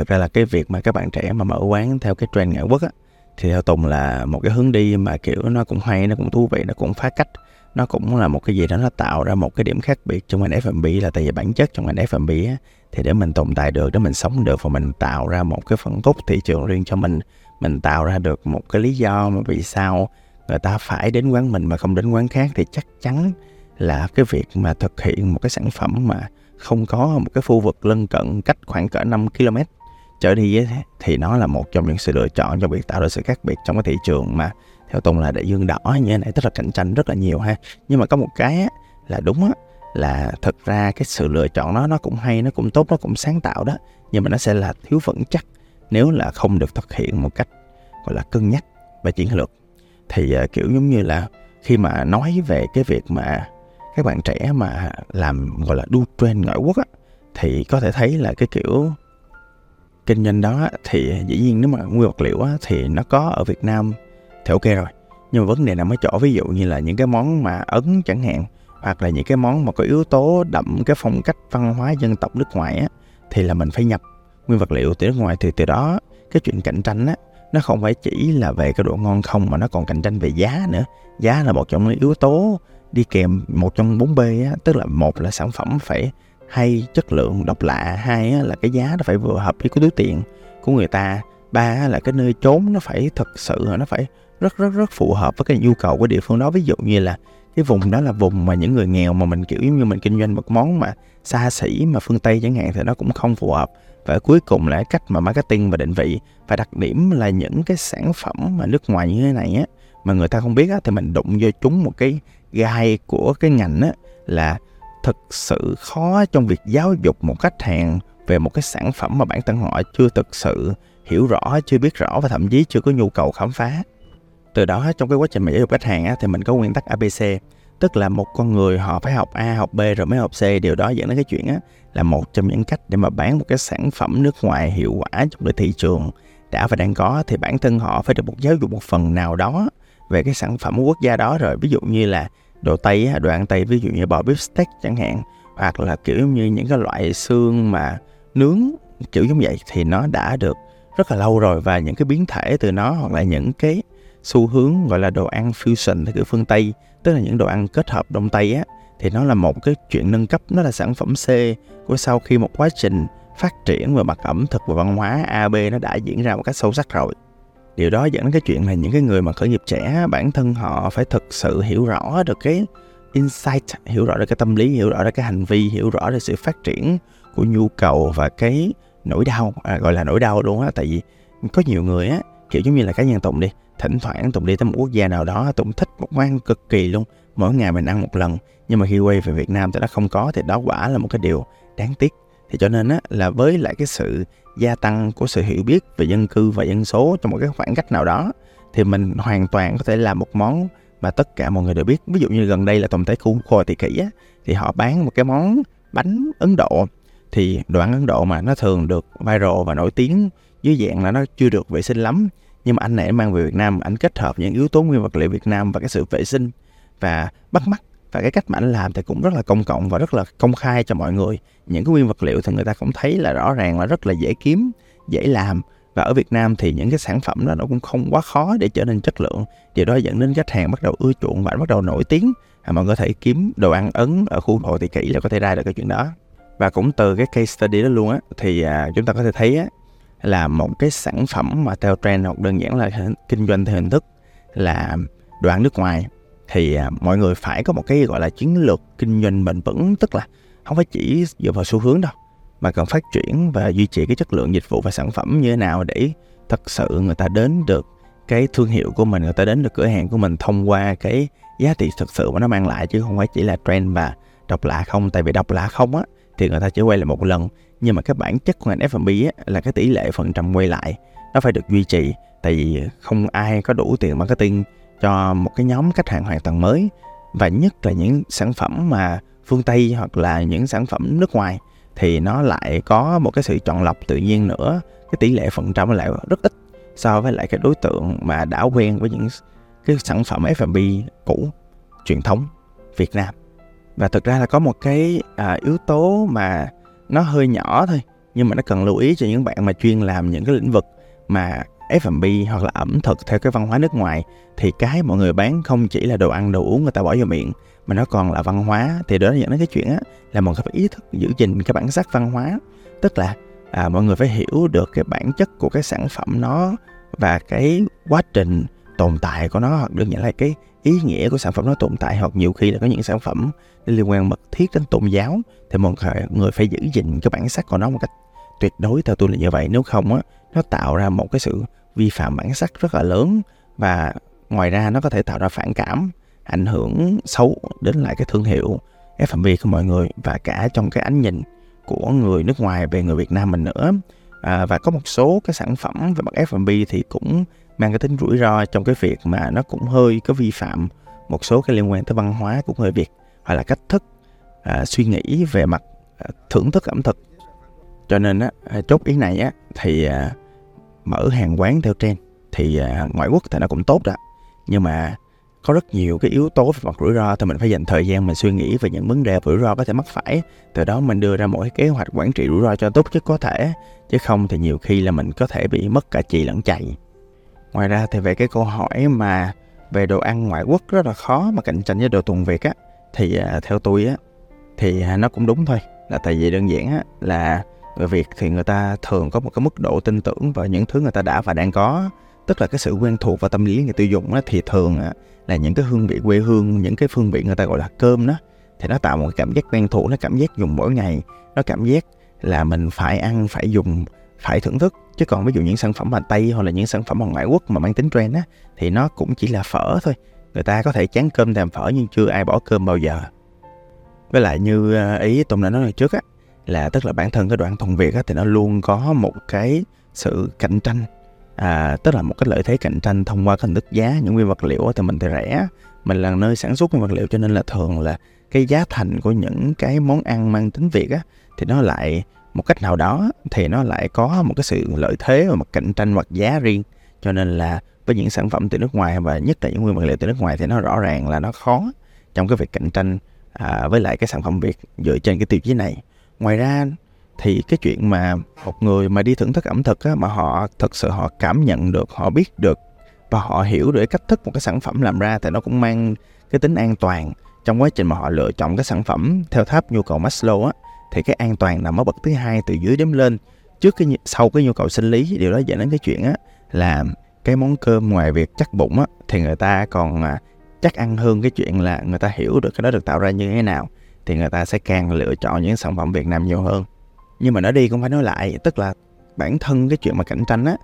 thực ra là cái việc mà các bạn trẻ mà mở quán theo cái trend ngoại quốc á thì theo Tùng là một cái hướng đi mà kiểu nó cũng hay, nó cũng thú vị, nó cũng phá cách. Nó cũng là một cái gì đó nó tạo ra một cái điểm khác biệt trong ngành F&B là tại vì bản chất trong ngành F&B á, thì để mình tồn tại được để mình sống được và mình tạo ra một cái phân khúc thị trường riêng cho mình mình tạo ra được một cái lý do mà vì sao người ta phải đến quán mình mà không đến quán khác thì chắc chắn là cái việc mà thực hiện một cái sản phẩm mà không có một cái khu vực lân cận cách khoảng cỡ 5 km trở đi thì nó là một trong những sự lựa chọn cho việc tạo ra sự khác biệt trong cái thị trường mà theo Tùng là đại dương đỏ như thế này tức là cạnh tranh rất là nhiều ha. Nhưng mà có một cái là đúng á là thực ra cái sự lựa chọn đó nó cũng hay nó cũng tốt nó cũng sáng tạo đó nhưng mà nó sẽ là thiếu vững chắc nếu là không được thực hiện một cách gọi là cân nhắc và chiến lược. Thì uh, kiểu giống như là khi mà nói về cái việc mà các bạn trẻ mà làm gọi là đu trend ngoại quốc á thì có thể thấy là cái kiểu kinh doanh đó thì dĩ nhiên nếu mà nguyên vật liệu thì nó có ở Việt Nam thì ok rồi. Nhưng mà vấn đề nằm ở chỗ, ví dụ như là những cái món mà ấn chẳng hạn, hoặc là những cái món mà có yếu tố đậm cái phong cách văn hóa dân tộc nước ngoài á, thì là mình phải nhập nguyên vật liệu từ nước ngoài. Thì từ đó, cái chuyện cạnh tranh á, nó không phải chỉ là về cái độ ngon không, mà nó còn cạnh tranh về giá nữa. Giá là một trong những yếu tố đi kèm, một trong bốn b á, tức là một là sản phẩm phải hay chất lượng độc lạ, hai là cái giá nó phải vừa hợp với cái túi tiền của người ta, ba là cái nơi trốn nó phải thật sự, nó phải rất rất rất phù hợp với cái nhu cầu của địa phương đó. Ví dụ như là cái vùng đó là vùng mà những người nghèo mà mình, kiểu như mình, kinh doanh một món mà xa xỉ mà phương tây chẳng hạn thì nó cũng không phù hợp. Và cuối cùng là cách mà marketing và định vị và đặc điểm là những cái sản phẩm mà nước ngoài như thế này á, mà người ta không biết á, thì mình đụng vô chúng một cái gai của cái ngành á, là thực sự khó trong việc giáo dục một khách hàng về một cái sản phẩm mà bản thân họ chưa thực sự hiểu rõ, chưa biết rõ và thậm chí chưa có nhu cầu khám phá. Từ đó trong cái quá trình mà giáo dục khách hàng á, thì mình có nguyên tắc ABC, tức là một con người họ phải học A, học B rồi mới học C. Điều đó dẫn đến cái chuyện á, là một trong những cách để mà bán một cái sản phẩm nước ngoài hiệu quả trong cái thị trường đã và đang có thì bản thân họ phải được một giáo dục một phần nào đó về cái sản phẩm của quốc gia đó rồi ví dụ như là đồ tây đồ ăn tây, ví dụ như bò beef steak chẳng hạn, hoặc là kiểu như những cái loại xương mà nướng, kiểu giống vậy, thì nó đã được rất là lâu rồi. Và những cái biến thể từ nó hoặc là những cái xu hướng gọi là đồ ăn fusion theo kiểu phương Tây, tức là những đồ ăn kết hợp đông tây á, thì nó là một cái chuyện nâng cấp, nó là sản phẩm C của sau khi một quá trình phát triển về mặt ẩm thực và văn hóa AB nó đã diễn ra một cách sâu sắc rồi điều đó dẫn đến cái chuyện là những cái người mà khởi nghiệp trẻ bản thân họ phải thực sự hiểu rõ được cái insight hiểu rõ được cái tâm lý hiểu rõ được cái hành vi hiểu rõ được sự phát triển của nhu cầu và cái nỗi đau à, gọi là nỗi đau luôn á. Tại vì có nhiều người á kiểu giống như là cá nhân tùng đi thỉnh thoảng tùng đi tới một quốc gia nào đó tùng thích một món ăn cực kỳ luôn mỗi ngày mình ăn một lần. Nhưng mà khi quay về Việt Nam thì nó không có thì đó quả là một cái điều đáng tiếc thì cho nên á, là với lại cái sự gia tăng của sự hiểu biết về dân cư và dân số trong một cái khoảng cách nào đó, thì mình hoàn toàn có thể làm một món mà tất cả mọi người đều biết. Ví dụ như gần đây là tổng thể khu kho thị kỷ á, thì họ bán một cái món bánh Ấn Độ. Thì đồ ăn Ấn Độ mà nó thường được viral và nổi tiếng dưới dạng là nó chưa được vệ sinh lắm. Nhưng mà anh này mang về Việt Nam anh kết hợp những yếu tố nguyên vật liệu Việt Nam và cái sự vệ sinh và bắt mắt và cái cách mà anh làm thì cũng rất là công cộng và rất là công khai cho mọi người. Những cái nguyên vật liệu thì người ta cũng thấy là rõ ràng là rất là dễ kiếm dễ làm. Và ở Việt Nam thì những cái sản phẩm đó nó cũng không quá khó để trở nên chất lượng. Điều đó dẫn đến khách hàng bắt đầu ưa chuộng và bắt đầu nổi tiếng. À, mọi người có thể kiếm đồ ăn ấn ở khu hội thì kỹ là có thể ra được cái chuyện đó. Và cũng từ cái case study đó luôn á thì à, chúng ta có thể thấy á là một cái sản phẩm mà theo trend hoặc đơn giản là kinh doanh theo hình thức là đồ ăn nước ngoài thì à, mọi người phải có một cái gọi là chiến lược kinh doanh bền vững tức là không phải chỉ dựa vào xu hướng đâu mà cần phát triển và duy trì cái chất lượng dịch vụ và sản phẩm như thế nào để thật sự người ta đến được cái thương hiệu của mình người ta đến được cửa hàng của mình thông qua cái giá trị thực sự mà nó mang lại chứ không phải chỉ là trend và độc lạ không. Tại vì độc lạ không á thì người ta chỉ quay lại một lần nhưng mà cái bản chất của ngành F&B á, là cái tỷ lệ phần trăm quay lại nó phải được duy trì. Tại vì không ai có đủ tiền marketing cho một cái nhóm khách hàng hoàn toàn mới và nhất là những sản phẩm mà phương Tây hoặc là những sản phẩm nước ngoài thì nó lại có một cái sự chọn lọc tự nhiên nữa. Cái tỷ lệ phần trăm lại rất ít so với lại cái đối tượng mà đã quen với những cái sản phẩm F&B cũ truyền thống Việt Nam. Và thực ra là có một cái à, yếu tố mà nó hơi nhỏ thôi nhưng mà nó cần lưu ý cho những bạn mà chuyên làm những cái lĩnh vực mà F&B hoặc là ẩm thực theo cái văn hóa nước ngoài thì cái mọi người bán không chỉ là đồ ăn đồ uống người ta bỏ vào miệng mà nó còn là văn hóa. Thì đó dẫn đến cái chuyện á là mọi người phải ý thức giữ gìn cái bản sắc văn hóa. Tức là à, mọi người phải hiểu được cái bản chất của cái sản phẩm nó và cái quá trình tồn tại của nó hoặc đơn giản là cái ý nghĩa của sản phẩm nó tồn tại hoặc nhiều khi là có những sản phẩm liên quan mật thiết đến tôn giáo thì mọi người phải giữ gìn cái bản sắc của nó một cách tuyệt đối. Theo tôi là như vậy nếu không á nó tạo ra một cái sự vi phạm bản sắc rất là lớn và ngoài ra nó có thể tạo ra phản cảm ảnh hưởng xấu đến lại cái thương hiệu F&B của mọi người và cả trong cái ánh nhìn của người nước ngoài về người Việt Nam mình nữa. À, và có một số cái sản phẩm về mặt F&B thì cũng mang cái tính rủi ro trong cái việc mà nó cũng hơi có vi phạm một số cái liên quan tới văn hóa của người Việt hoặc là cách thức à, suy nghĩ về mặt à, thưởng thức ẩm thực. Cho nên á chốt ý này á thì à, mở hàng quán theo trend thì à, ngoại quốc thì nó cũng tốt đó. Nhưng mà có rất nhiều cái yếu tố về mặt rủi ro thì mình phải dành thời gian mình suy nghĩ về những vấn đề rủi ro có thể mắc phải. Từ đó mình đưa ra một cái kế hoạch quản trị rủi ro cho tốt nhất có thể chứ không thì nhiều khi là mình có thể bị mất cả chì lẫn chạy ngoài ra thì về cái câu hỏi mà về đồ ăn ngoại quốc rất là khó mà cạnh tranh với đồ tuần việt á thì à, theo tôi á thì à, nó cũng đúng thôi. Là tại vì đơn giản á là người việt thì người ta thường có một cái mức độ tin tưởng vào những thứ người ta đã và đang có. Tức là cái sự quen thuộc và tâm lý người tiêu dùng thì thường là những cái hương vị quê hương, những cái phương vị người ta gọi là cơm đó, thì nó tạo một cái cảm giác quen thuộc, nó cảm giác dùng mỗi ngày. Nó cảm giác là mình phải ăn, phải dùng, phải thưởng thức. Chứ còn ví dụ những sản phẩm mà tây hoặc là những sản phẩm bằng ngoại quốc mà mang tính trend á, thì nó cũng chỉ là phở thôi. Người ta có thể chán cơm thèm phở nhưng chưa ai bỏ cơm bao giờ. Với lại như ờ, ý tùng đã nói hồi trước á là tức là bản thân cái đoạn thuần việt á thì nó luôn có một cái sự cạnh tranh. À, tức là một cái lợi thế cạnh tranh thông qua cái hình thức giá những nguyên vật liệu á thì mình thì rẻ. Mình là nơi sản xuất nguyên vật liệu cho nên là thường là cái giá thành của những cái món ăn mang tính việt á thì nó lại một cách nào đó thì nó lại có một cái sự lợi thế và một cạnh tranh hoặc giá riêng. Cho nên là với những sản phẩm từ nước ngoài và nhất là những nguyên vật liệu từ nước ngoài thì nó rõ ràng là nó khó trong cái việc cạnh tranh à, với lại cái sản phẩm việt dựa trên cái tiêu chí này ngoài ra thì cái chuyện mà một người mà đi thưởng thức ẩm thực á, mà họ thực sự họ cảm nhận được họ biết được và họ hiểu được cách thức một cái sản phẩm làm ra thì nó cũng mang cái tính an toàn. Trong quá trình mà họ lựa chọn cái sản phẩm theo tháp nhu cầu Maslow á thì cái an toàn nằm ở bậc thứ hai từ dưới đếm lên. Trước cái sau cái nhu cầu sinh lý điều đó dẫn đến cái chuyện á là cái món cơm ngoài việc chắc bụng á thì người ta còn à, chắc ăn hơn cái chuyện là người ta hiểu được cái đó được tạo ra như thế nào thì người ta sẽ càng lựa chọn những sản phẩm Việt Nam nhiều hơn. Nhưng mà nói đi cũng phải nói lại tức là bản thân cái chuyện mà cạnh tranh á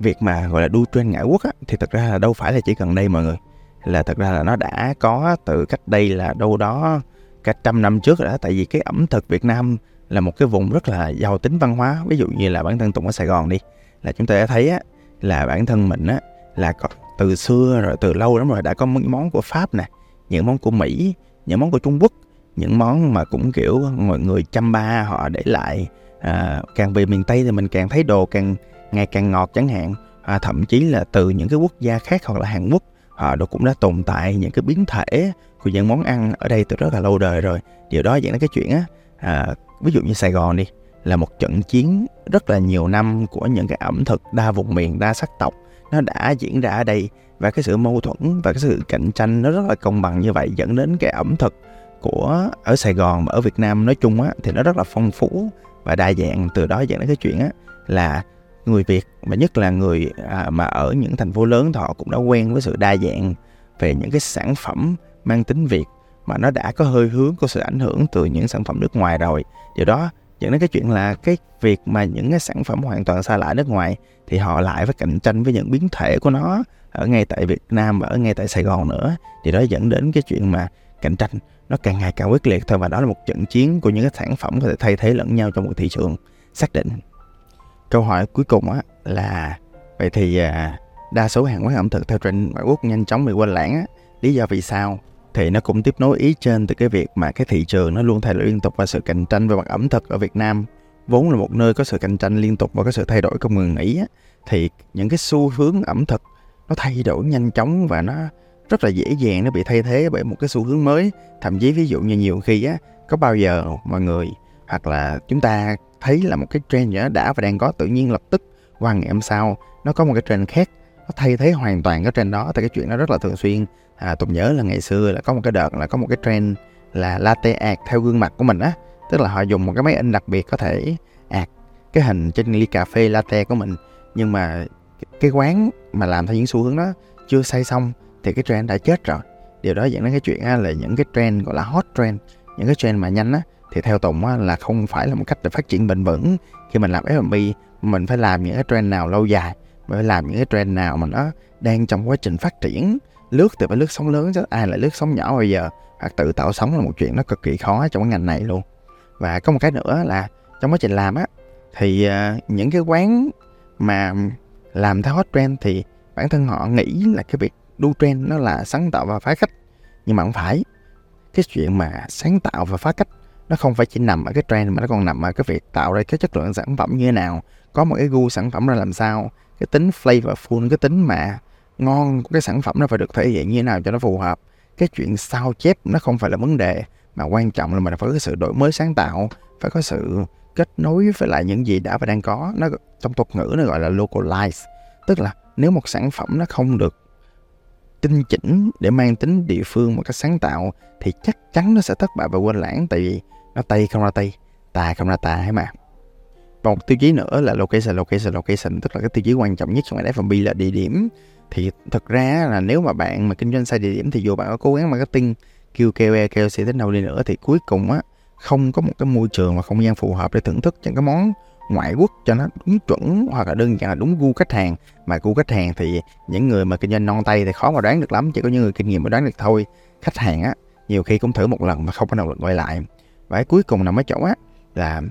việc mà gọi là đu trên ngã quốc á thì thật ra là đâu phải là chỉ gần đây mọi người. Là thật ra là nó đã có từ cách đây là đâu đó cả trăm năm trước rồi đó. Tại vì cái ẩm thực Việt Nam là một cái vùng rất là giàu tính văn hóa. Ví dụ như là bản thân Tùng ở Sài Gòn đi là chúng ta đã thấy á là bản thân mình á là có, từ xưa rồi từ lâu lắm rồi đã có những món của Pháp nè những món của Mỹ những món của Trung Quốc những món mà cũng kiểu mọi người chăm ba họ để lại. À, càng về miền tây thì mình càng thấy đồ càng ngày càng ngọt chẳng hạn. À, thậm chí là từ những cái quốc gia khác hoặc là hàn quốc họ cũng đã tồn tại những cái biến thể của những món ăn ở đây từ rất là lâu đời rồi. Điều đó dẫn đến cái chuyện á à, ví dụ như sài gòn đi là một trận chiến rất là nhiều năm của những cái ẩm thực đa vùng miền đa sắc tộc nó đã diễn ra ở đây. Và cái sự mâu thuẫn và cái sự cạnh tranh nó rất là công bằng như vậy dẫn đến cái ẩm thực của ở Sài Gòn và ở Việt Nam nói chung á thì nó rất là phong phú và đa dạng. Từ đó dẫn đến cái chuyện á là người Việt mà nhất là người à, mà ở những thành phố lớn thì họ cũng đã quen với sự đa dạng về những cái sản phẩm mang tính Việt mà nó đã có hơi hướng có sự ảnh hưởng từ những sản phẩm nước ngoài rồi. Điều đó dẫn đến cái chuyện là cái việc mà những cái sản phẩm hoàn toàn xa lạ nước ngoài thì họ lại phải cạnh tranh với những biến thể của nó ở ngay tại Việt Nam và ở ngay tại Sài Gòn nữa. Thì đó dẫn đến cái chuyện mà cạnh tranh nó càng ngày càng quyết liệt thôi và đó là một trận chiến của những cái sản phẩm có thể thay thế lẫn nhau trong một thị trường, xác định. Câu hỏi cuối cùng á là, vậy thì à, đa số hàng quán ẩm thực theo trend ngoại quốc nhanh chóng bị quên lãng á, lý do vì sao? Thì nó cũng tiếp nối ý trên từ cái việc mà cái thị trường nó luôn thay đổi liên tục và sự cạnh tranh về mặt ẩm thực ở Việt Nam vốn là một nơi có sự cạnh tranh liên tục và có sự thay đổi không ngừng nghỉ á, thì những cái xu hướng ẩm thực nó thay đổi nhanh chóng và nó rất là dễ dàng nó bị thay thế bởi một cái xu hướng mới. Thậm chí ví dụ như nhiều khi á có bao giờ mọi người hoặc là chúng ta thấy là một cái trend gì đó đã và đang có tự nhiên lập tức qua ngày hôm sau nó có một cái trend khác nó thay thế hoàn toàn cái trend đó thì cái chuyện đó rất là thường xuyên. À, tùng nhớ là ngày xưa là có một cái đợt là có một cái trend là latte art theo gương mặt của mình á. Tức là họ dùng một cái máy in đặc biệt có thể art cái hình trên ly cà phê latte của mình. Nhưng mà cái quán mà làm theo những xu hướng đó chưa xây xong thì cái trend đã chết rồi. Điều đó dẫn đến cái chuyện là những cái trend gọi là hot trend những cái trend mà nhanh á thì theo Tùng á, là không phải là một cách để phát triển bền vững. Khi mình làm F&B mình phải làm những cái trend nào lâu dài phải làm những cái trend nào mà nó đang trong quá trình phát triển, lướt từ phải lướt sóng lớn chứ ai lại lướt sóng nhỏ bây giờ, hoặc tự tạo sóng là một chuyện nó cực kỳ khó trong cái ngành này luôn. Và có một cái nữa là trong quá trình làm á, thì ờ, những cái quán mà làm theo hot trend thì bản thân họ nghĩ là cái việc đu trend nó là sáng tạo và phá cách. Nhưng mà không phải. Cái chuyện mà sáng tạo và phá cách nó không phải chỉ nằm ở cái trend mà nó còn nằm ở cái việc tạo ra cái chất lượng sản phẩm như thế nào, có một cái gu sản phẩm ra làm sao cái tính flavorful cái tính mà ngon của cái sản phẩm nó phải được thể hiện như thế nào cho nó phù hợp. Cái chuyện sao chép nó không phải là vấn đề, mà quan trọng là mình phải có sự đổi mới sáng tạo, phải có sự kết nối với lại những gì đã và đang có. Nó trong thuật ngữ nó gọi là localize, tức là nếu một sản phẩm nó không được tinh chỉnh để mang tính địa phương một cách sáng tạo, thì chắc chắn nó sẽ thất bại và quên lãng, tại vì nó tây không ra tây tà không ra tà ấy mà một tiêu chí nữa là location location location, tức là cái tiêu chí quan trọng nhất trong F&B là địa điểm. Thì thực ra là nếu mà bạn mà kinh doanh sai địa điểm thì dù bạn có cố gắng marketing, kêu KOL KOC đến đâu đi nữa thì cuối cùng á, không có một cái môi trường và không gian phù hợp để thưởng thức những cái món ngoại quốc cho nó đúng chuẩn hoặc là đơn giản là đúng gu khách hàng. Mà gu khách hàng thì những người mà kinh doanh non tay thì khó mà đoán được lắm, chỉ có những người kinh nghiệm mới đoán được thôi. Khách hàng á, nhiều khi cũng thử một lần mà không có động lực quay lại. Và cuối cùng nằm ở chỗ á là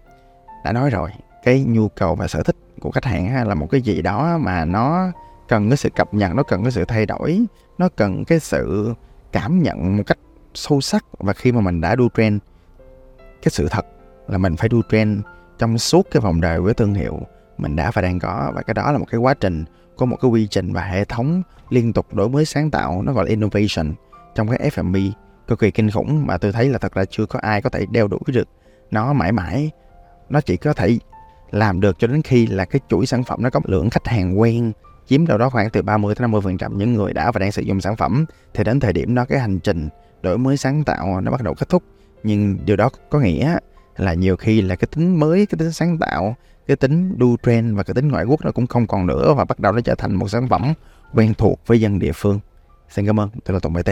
đã nói rồi cái nhu cầu và sở thích của khách hàng á, là một cái gì đó mà nó cần cái sự cập nhật nó cần cái sự thay đổi nó cần cái sự cảm nhận một cách sâu sắc. Và khi mà mình đã đu trend cái sự thật là mình phải đu trend trong suốt cái vòng đời của thương hiệu mình đã và đang có. Và cái đó là một cái quá trình có một cái quy trình và hệ thống liên tục đổi mới sáng tạo nó gọi là innovation trong cái F&B cực kỳ kinh khủng. Mà tôi thấy là thật là chưa có ai có thể đeo đuổi được nó mãi mãi. Nó chỉ có thể làm được cho đến khi là cái chuỗi sản phẩm nó có lượng khách hàng quen, chiếm đâu đó khoảng từ 30 tới 50% những người đã và đang sử dụng sản phẩm, thì đến thời điểm đó cái hành trình đổi mới sáng tạo nó bắt đầu kết thúc. Nhưng điều đó có nghĩa là nhiều khi là cái tính mới, cái tính sáng tạo, cái tính đu trend và cái tính ngoại quốc nó cũng không còn nữa và bắt đầu nó trở thành một sản phẩm quen thuộc với dân địa phương. Xin cảm ơn. Tôi là tùng bt